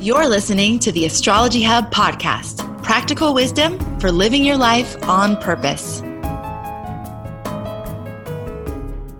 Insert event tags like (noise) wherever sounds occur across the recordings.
You're listening to the Astrology Hub podcast practical wisdom for living your life on purpose.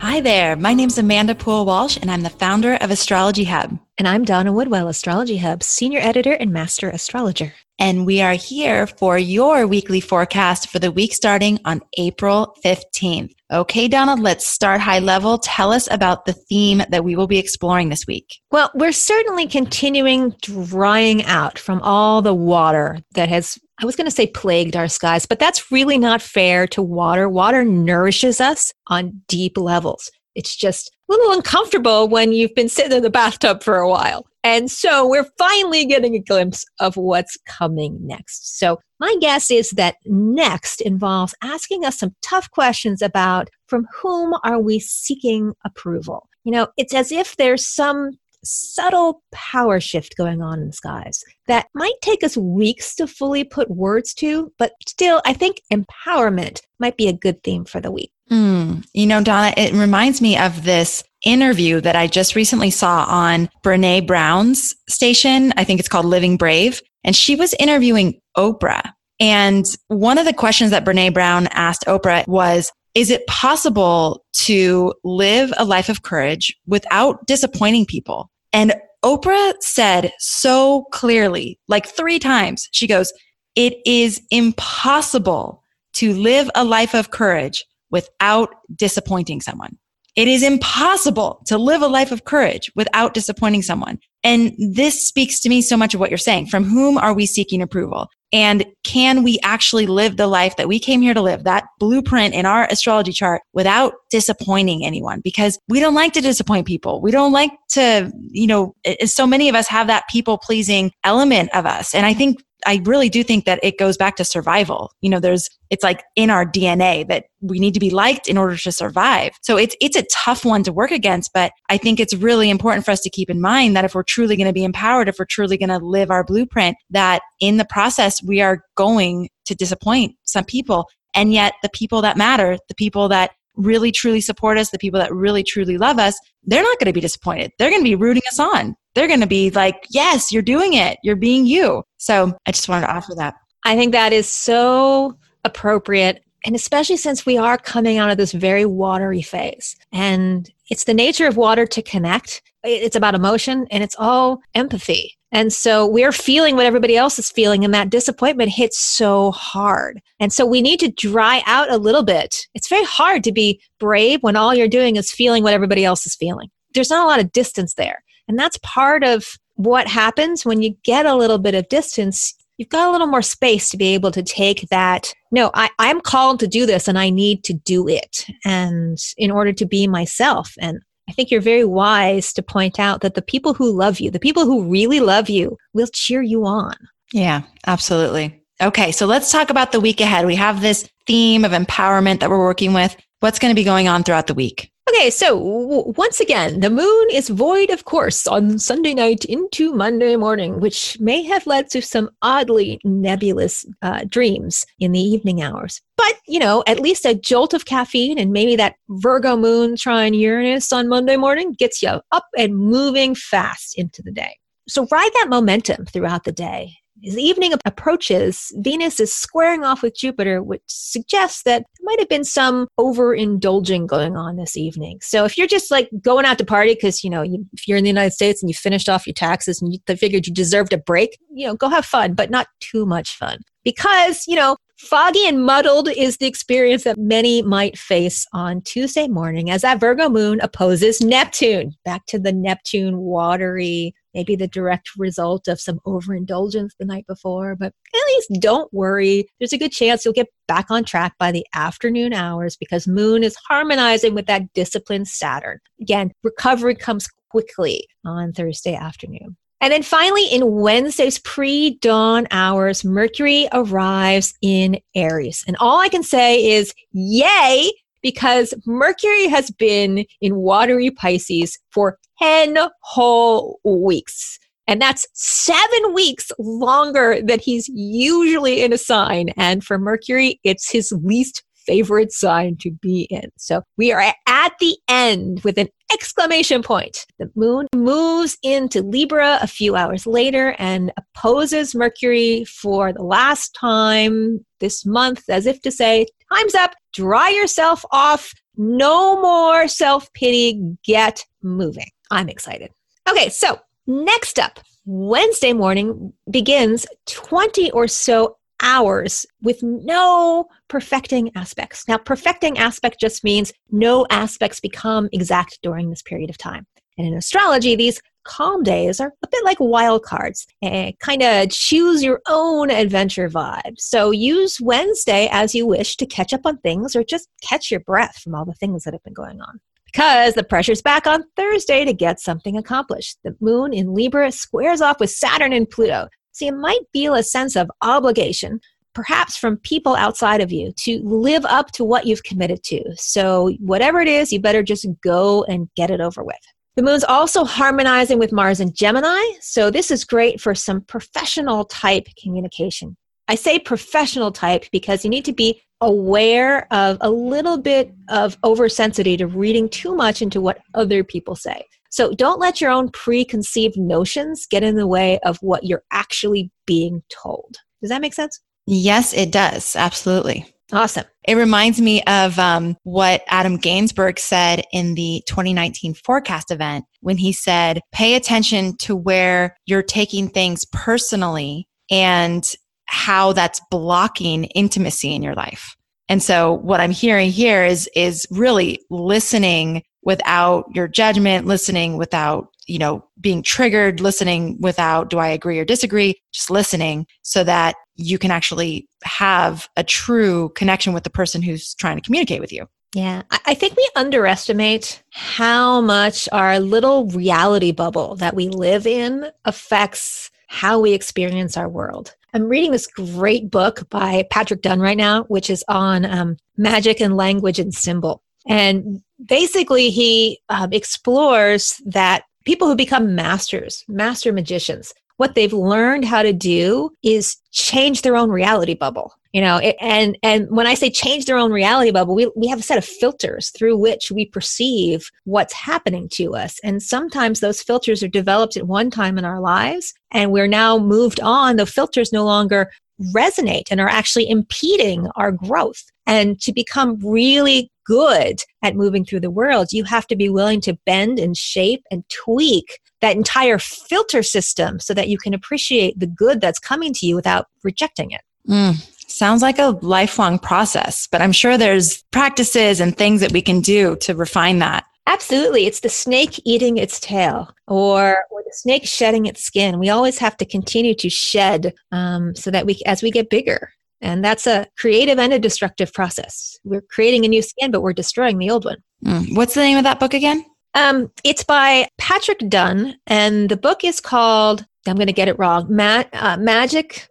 Hi there. My name's Amanda Pua Walsh, and I'm the founder of Astrology Hub. And I'm Donna Woodwell, Astrology Hub, senior editor and master astrologer. And we are here for your weekly forecast for the week starting on April 15th. Okay, Donna, let's start high level. Tell us about the theme that we will be exploring this week. Well, we're certainly continuing drying out from all the water that has, I was going to say plagued our skies, but that's really not fair to water. Water nourishes us on deep levels. It's just little uncomfortable when you've been sitting in the bathtub for a while. And so we're finally getting a glimpse of what's coming next. So my guess is that next involves asking us some tough questions about from whom are we seeking approval? You know, it's as if there's some subtle power shift going on in the skies that might take us weeks to fully put words to, but still, I think empowerment might be a good theme for the week. Mm, you know, Donna, it reminds me of this interview that I just recently saw on Brene Brown's station. I think it's called Living Brave. And she was interviewing Oprah. And one of the questions that Brene Brown asked Oprah was, is it possible to live a life of courage without disappointing people? And Oprah said so clearly, like three times, she goes, it is impossible to live a life of courage without disappointing someone. It is impossible to live a life of courage without disappointing someone. And this speaks to me so much of what you're saying. From whom are we seeking approval? And can we actually live the life that we came here to live, that blueprint in our astrology chart without disappointing anyone? Because we don't like to disappoint people. We don't like to, you know, so many of us have that people pleasing element of us. And I think I really do think that it goes back to survival. You know, there's, it's like in our DNA that we need to be liked in order to survive. So it's, it's a tough one to work against, but I think it's really important for us to keep in mind that if we're truly going to be empowered, if we're truly going to live our blueprint, that in the process, we are going to disappoint some people. And yet the people that matter, the people that really truly support us, the people that really truly love us, they're not going to be disappointed. They're going to be rooting us on. They're going to be like, yes, you're doing it. You're being you. So I just wanted to offer that. I think that is so appropriate. And especially since we are coming out of this very watery phase. And it's the nature of water to connect. It's about emotion and it's all empathy. And so we're feeling what everybody else is feeling, and that disappointment hits so hard. And so we need to dry out a little bit. It's very hard to be brave when all you're doing is feeling what everybody else is feeling. There's not a lot of distance there. And that's part of what happens when you get a little bit of distance. You've got a little more space to be able to take that. No, I, I'm called to do this and I need to do it. And in order to be myself. And I think you're very wise to point out that the people who love you, the people who really love you, will cheer you on. Yeah, absolutely. Okay, so let's talk about the week ahead. We have this theme of empowerment that we're working with. What's going to be going on throughout the week? Okay, so w- once again, the moon is void of course on Sunday night into Monday morning, which may have led to some oddly nebulous uh, dreams in the evening hours. But, you know, at least a jolt of caffeine and maybe that Virgo moon trine Uranus on Monday morning gets you up and moving fast into the day. So ride that momentum throughout the day as the evening approaches, Venus is squaring off with Jupiter, which suggests that there might have been some overindulging going on this evening. So if you're just like going out to party because, you know, you, if you're in the United States and you finished off your taxes and you figured you deserved a break, you know, go have fun, but not too much fun. Because, you know, Foggy and muddled is the experience that many might face on Tuesday morning as that Virgo moon opposes Neptune. Back to the Neptune watery, maybe the direct result of some overindulgence the night before. But at least don't worry. There's a good chance you'll get back on track by the afternoon hours because Moon is harmonizing with that disciplined Saturn. Again, recovery comes quickly on Thursday afternoon. And then finally, in Wednesday's pre dawn hours, Mercury arrives in Aries. And all I can say is, yay, because Mercury has been in watery Pisces for 10 whole weeks. And that's seven weeks longer than he's usually in a sign. And for Mercury, it's his least favorite sign to be in. So we are at the end with an exclamation point. The moon moves into Libra a few hours later and opposes Mercury for the last time this month, as if to say, time's up, dry yourself off, no more self pity, get moving. I'm excited. Okay, so next up, Wednesday morning begins 20 or so hours with no perfecting aspects. Now, perfecting aspect just means no aspects become exact during this period of time. And in astrology, these calm days are a bit like wild cards eh, and kind of choose your own adventure vibe. So use Wednesday as you wish to catch up on things or just catch your breath from all the things that have been going on. Because the pressure's back on Thursday to get something accomplished. The moon in Libra squares off with Saturn and Pluto. So you might feel a sense of obligation, perhaps from people outside of you, to live up to what you've committed to. So whatever it is, you better just go and get it over with. The moon's also harmonizing with Mars and Gemini, so this is great for some professional type communication. I say professional type because you need to be aware of a little bit of oversensitivity to reading too much into what other people say. So don't let your own preconceived notions get in the way of what you're actually being told. Does that make sense? Yes, it does. Absolutely. Awesome. It reminds me of um, what Adam Gainsburg said in the 2019 forecast event when he said, pay attention to where you're taking things personally and how that's blocking intimacy in your life. And so what I'm hearing here is, is really listening without your judgment, listening without, you know, being triggered, listening without, do I agree or disagree? Just listening so that you can actually have a true connection with the person who's trying to communicate with you. Yeah, I think we underestimate how much our little reality bubble that we live in affects how we experience our world. I'm reading this great book by Patrick Dunn right now, which is on um, magic and language and symbol. And basically, he um, explores that people who become masters, master magicians, what they've learned how to do is change their own reality bubble you know? And and when i say change their own reality bubble we, we have a set of filters through which we perceive what's happening to us. And sometimes those filters are developed at one time in our lives and we're now moved on. The filters no longer resonate and are actually impeding our growth. And to become really good at moving through the world, you have to be willing to bend and shape and tweak that entire filter system so that you can appreciate the good that's coming to you without rejecting it. Mm, sounds like a lifelong process, but I'm sure there's practices and things that we can do to refine that. Absolutely. It's the snake eating its tail or, or the snake shedding its skin. We always have to continue to shed um, so that we, as we get bigger, and that's a creative and a destructive process. We're creating a new skin, but we're destroying the old one. Mm. What's the name of that book again? Um, it's by Patrick Dunn, and the book is called, I'm going to get it wrong, Ma- uh, Magic,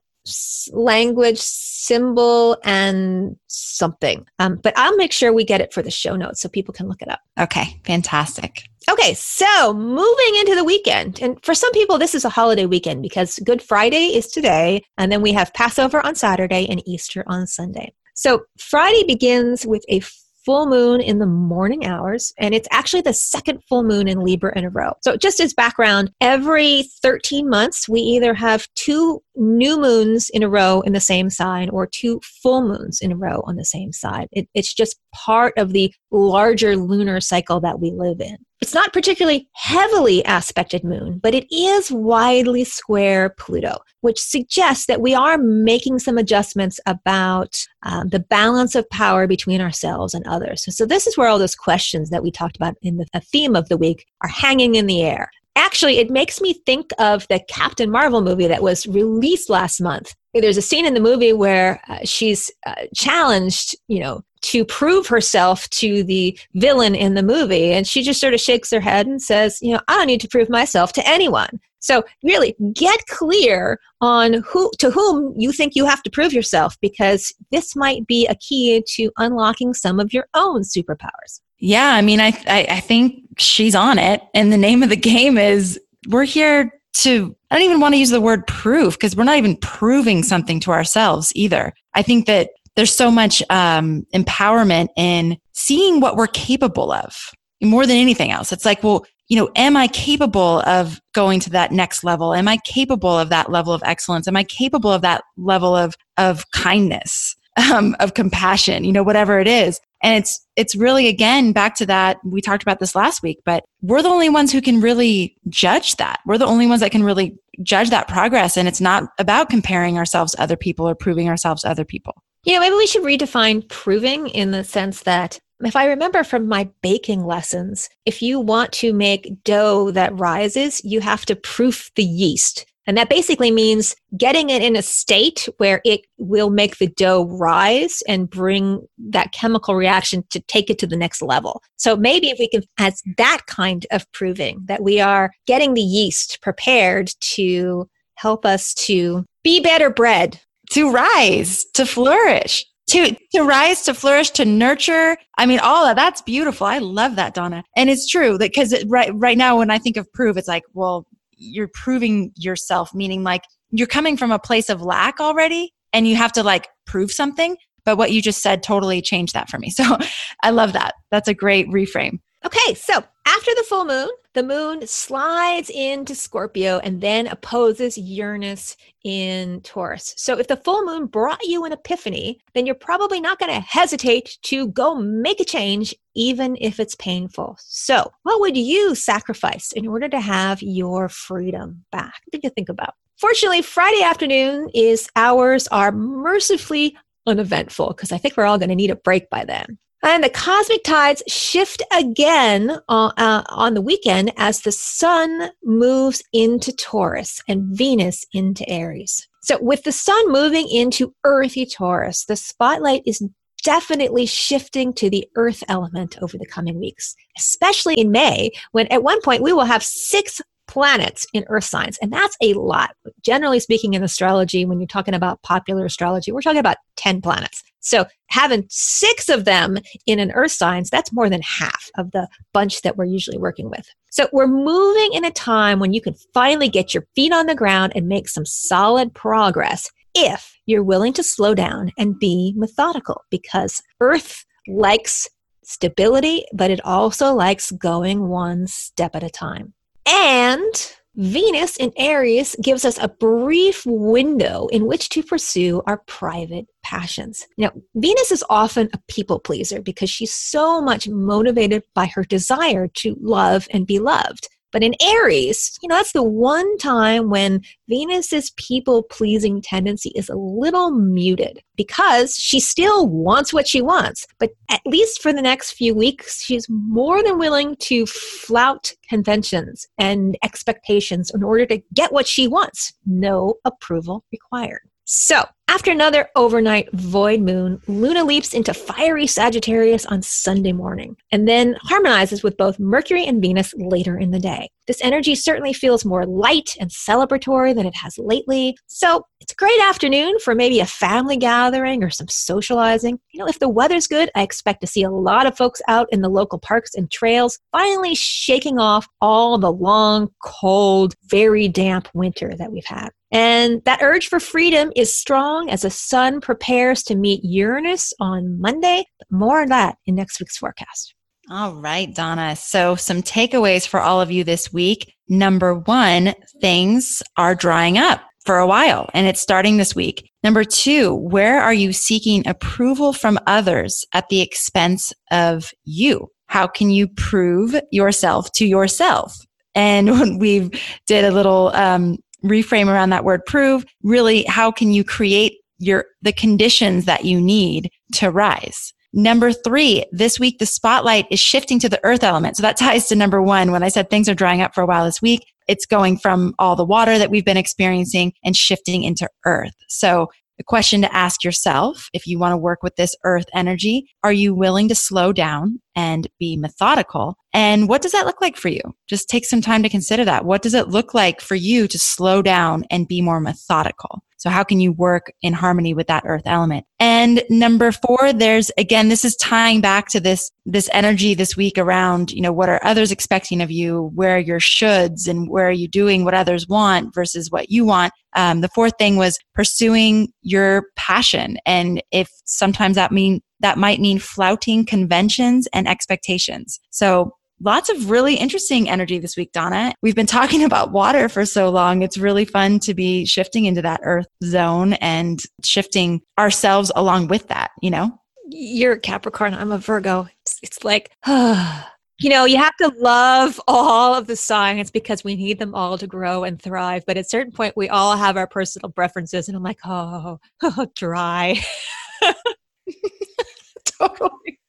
Language, Symbol, and something. Um, but I'll make sure we get it for the show notes so people can look it up. Okay, fantastic. Okay, so moving into the weekend. And for some people, this is a holiday weekend because Good Friday is today, and then we have Passover on Saturday and Easter on Sunday. So Friday begins with a full moon in the morning hours, and it's actually the second full moon in Libra in a row. So, just as background, every 13 months, we either have two new moons in a row in the same sign or two full moons in a row on the same side. It, it's just part of the larger lunar cycle that we live in. It's not particularly heavily aspected moon, but it is widely square Pluto, which suggests that we are making some adjustments about um, the balance of power between ourselves and others. So, so, this is where all those questions that we talked about in the theme of the week are hanging in the air. Actually, it makes me think of the Captain Marvel movie that was released last month. There's a scene in the movie where uh, she's uh, challenged, you know, to prove herself to the villain in the movie. And she just sort of shakes her head and says, you know, I don't need to prove myself to anyone. So really get clear on who to whom you think you have to prove yourself because this might be a key to unlocking some of your own superpowers. Yeah, I mean, I, I, I think she's on it, and the name of the game is we're here to. I don't even want to use the word prove because we're not even proving something to ourselves either. I think that there's so much um, empowerment in seeing what we're capable of more than anything else. It's like, well, you know, am I capable of going to that next level? Am I capable of that level of excellence? Am I capable of that level of, of kindness, um, of compassion, you know, whatever it is? And it's, it's really again back to that. We talked about this last week, but we're the only ones who can really judge that. We're the only ones that can really judge that progress. And it's not about comparing ourselves to other people or proving ourselves to other people. You know, maybe we should redefine proving in the sense that if I remember from my baking lessons, if you want to make dough that rises, you have to proof the yeast. And that basically means getting it in a state where it will make the dough rise and bring that chemical reaction to take it to the next level. So maybe if we can, as that kind of proving that we are getting the yeast prepared to help us to be better bread, to rise, to flourish to to rise to flourish to nurture. I mean all of that's beautiful. I love that donna. And it's true that because right right now when i think of prove it's like well you're proving yourself meaning like you're coming from a place of lack already and you have to like prove something. But what you just said totally changed that for me. (laughs) So i love that. That's a great reframe. Okay, so after the full moon, the moon slides into Scorpio and then opposes Uranus in Taurus. So if the full moon brought you an epiphany, then you're probably not going to hesitate to go make a change, even if it's painful. So, what would you sacrifice in order to have your freedom back? Think you think about. Fortunately, Friday afternoon is hours are mercifully uneventful because I think we're all going to need a break by then. And the cosmic tides shift again uh, uh, on the weekend as the sun moves into Taurus and Venus into Aries. So, with the sun moving into earthy Taurus, the spotlight is definitely shifting to the earth element over the coming weeks, especially in May, when at one point we will have six planets in earth signs. And that's a lot. Generally speaking, in astrology, when you're talking about popular astrology, we're talking about 10 planets. So having six of them in an earth signs, that's more than half of the bunch that we're usually working with. So we're moving in a time when you can finally get your feet on the ground and make some solid progress if you're willing to slow down and be methodical because earth likes stability, but it also likes going one step at a time. And Venus in Aries gives us a brief window in which to pursue our private passions. Now, Venus is often a people pleaser because she's so much motivated by her desire to love and be loved. But in Aries, you know, that's the one time when Venus's people pleasing tendency is a little muted because she still wants what she wants. But at least for the next few weeks, she's more than willing to flout conventions and expectations in order to get what she wants. No approval required. So, after another overnight void moon, Luna leaps into fiery Sagittarius on Sunday morning and then harmonizes with both Mercury and Venus later in the day. This energy certainly feels more light and celebratory than it has lately. So it's a great afternoon for maybe a family gathering or some socializing. You know, if the weather's good, I expect to see a lot of folks out in the local parks and trails, finally shaking off all the long, cold, very damp winter that we've had. And that urge for freedom is strong as the sun prepares to meet Uranus on Monday. But more on that in next week's forecast. All right, Donna. So, some takeaways for all of you this week. Number one, things are drying up for a while and it's starting this week. Number two, where are you seeking approval from others at the expense of you? How can you prove yourself to yourself? And (laughs) we did a little um, reframe around that word prove really how can you create your the conditions that you need to rise number three this week the spotlight is shifting to the earth element so that ties to number one when i said things are drying up for a while this week it's going from all the water that we've been experiencing and shifting into earth. So the question to ask yourself if you want to work with this earth energy are you willing to slow down and be methodical and what does that look like for you? Just take some time to consider that. What does it look like for you to slow down and be more methodical? So how can you work in harmony with that earth element? And number four, there's again, this is tying back to this, this energy this week around, you know, what are others expecting of you? Where are your shoulds and where are you doing what others want versus what you want? Um, the fourth thing was pursuing your passion. And if sometimes that mean that might mean flouting conventions and expectations. So lots of really interesting energy this week, Donna. We've been talking (laughs) about water for so long. It's really fun to be shifting into that earth zone and shifting ourselves along with that, you know? You're a Capricorn. I'm a Virgo. It's, it's like, (sighs) you know, you have to love all of the signs because we need them all to grow and thrive. But at a certain point, we all have our personal preferences. And I'm like, oh, oh (laughs) dry. (laughs) totally.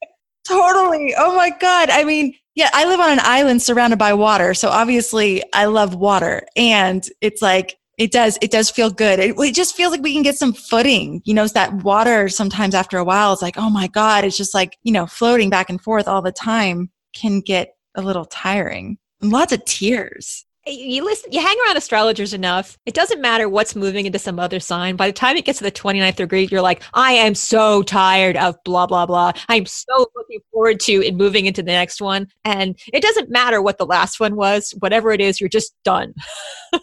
Totally. Oh my God. I mean, yeah, I live on an island surrounded by water. So obviously I love water. And it's like, it does, it does feel good. It, it just feels like we can get some footing. You know, it's that water sometimes after a while, it's like, oh my God, it's just like, you know, floating back and forth all the time can get a little tiring. Lots of tears. You listen you hang around astrologers enough it doesn't matter what's moving into some other sign. By the time it gets to the 29th degree you're like i am so tired of blah blah blah. I'm so looking forward to it moving into the next one. And it doesn't matter what the last one was whatever it is you're just done (laughs)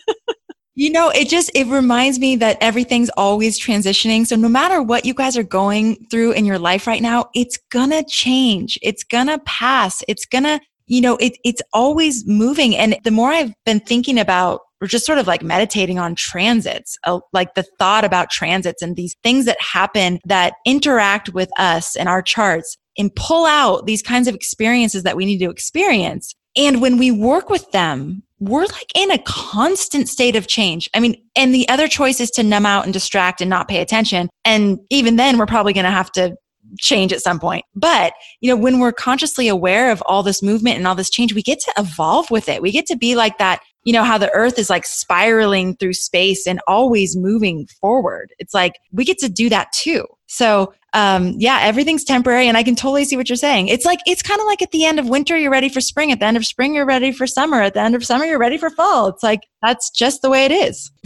You know, it just it reminds me that everything's always transitioning. So no matter what you guys are going through in your life right now, it's gonna change. It's gonna pass. It's gonna you know, it, it's always moving. And the more I've been thinking about or just sort of like meditating on transits, uh, like the thought about transits and these things that happen that interact with us and our charts and pull out these kinds of experiences that we need to experience. And when we work with them, we're like in a constant state of change. I mean, and the other choice is to numb out and distract and not pay attention. And even then, we're probably going to have to change at some point. But, you know, when we're consciously aware of all this movement and all this change, we get to evolve with it. We get to be like that, you know, how the earth is like spiraling through space and always moving forward. It's like we get to do that too. So, um, yeah, everything's temporary and I can totally see what you're saying. It's like, it's kind of like at the end of winter, you're ready for spring. At the end of spring, you're ready for summer. At the end of summer, you're ready for fall. It's like, that's just the way it is. (laughs)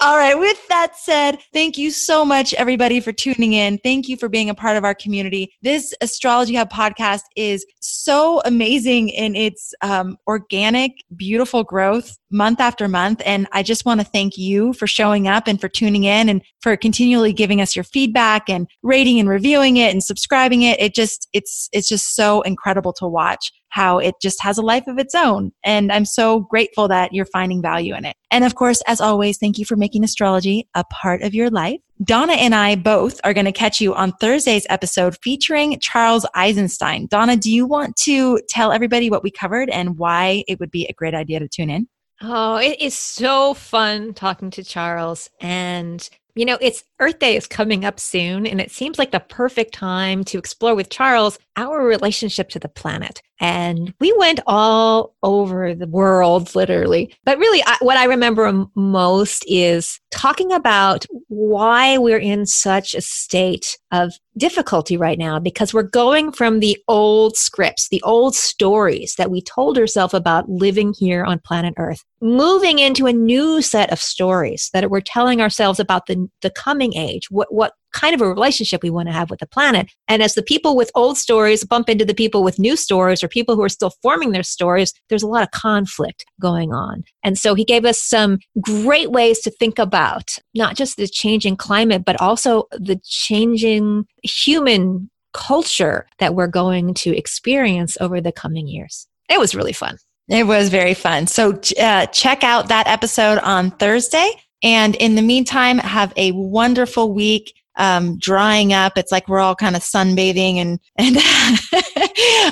All right. With that said, thank you so much, everybody, for tuning in. Thank you for being a part of our community. This Astrology Hub podcast is so amazing in its um, organic, beautiful growth month after month. And I just want to thank you for showing up and for tuning in and for continually giving us your feedback and rating and reviewing it and subscribing it. It just, it's, it's just so incredible to watch how it just has a life of its own. And I'm so grateful that you're finding value in it. And of course, as always, thank you for making astrology a part of your life. Donna and I both are going to catch you on Thursday's episode featuring Charles Eisenstein. Donna, do you want to tell everybody what we covered and why it would be a great idea to tune in? Oh, it is so fun talking to Charles. And, you know, it's Earth Day is coming up soon, and it seems like the perfect time to explore with Charles our relationship to the planet. And we went all over the world, literally. But really, I, what I remember most is talking about why we're in such a state of difficulty right now because we're going from the old scripts, the old stories that we told ourselves about living here on planet Earth, moving into a new set of stories that we're telling ourselves about the, the coming age, what, what kind of a relationship we want to have with the planet. And as the people with old stories bump into the people with new stories or people who are still forming their stories, there's a lot of conflict going on. And so he gave us some great ways to think about not just the changing climate, but also the changing human culture that we're going to experience over the coming years. It was really fun. It was very fun. So uh, check out that episode on Thursday. And in the meantime, have a wonderful week um, drying up. It's like we're all kind of sunbathing, and and (laughs)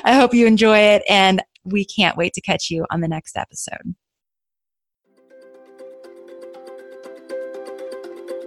I hope you enjoy it. And we can't wait to catch you on the next episode.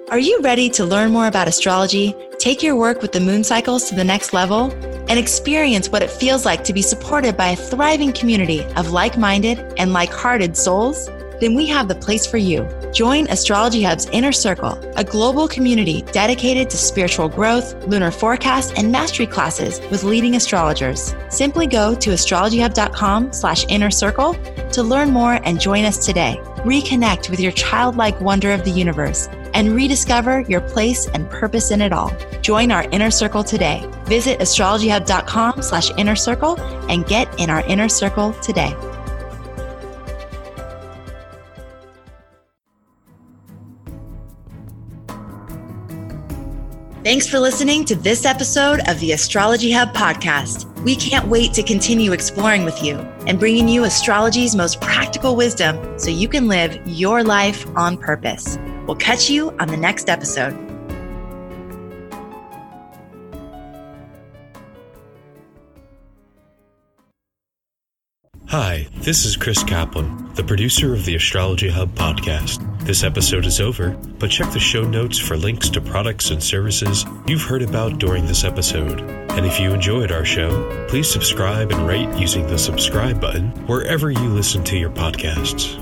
Are you ready to learn more about astrology, take your work with the moon cycles to the next level, and experience what it feels like to be supported by a thriving community of like minded and like hearted souls? Then we have the place for you. Join Astrology Hub's Inner Circle, a global community dedicated to spiritual growth, lunar forecast, and mastery classes with leading astrologers. Simply go to astrologyhub.com slash inner circle to learn more and join us today. Reconnect with your childlike wonder of the universe and rediscover your place and purpose in it all. Join our inner circle today. Visit astrologyhub.com slash inner circle and get in our inner circle today. Thanks for listening to this episode of the Astrology Hub podcast. We can't wait to continue exploring with you and bringing you astrology's most practical wisdom so you can live your life on purpose. We'll catch you on the next episode. Hi, this is Chris Kaplan, the producer of the Astrology Hub podcast. This episode is over, but check the show notes for links to products and services you've heard about during this episode. And if you enjoyed our show, please subscribe and rate using the subscribe button wherever you listen to your podcasts.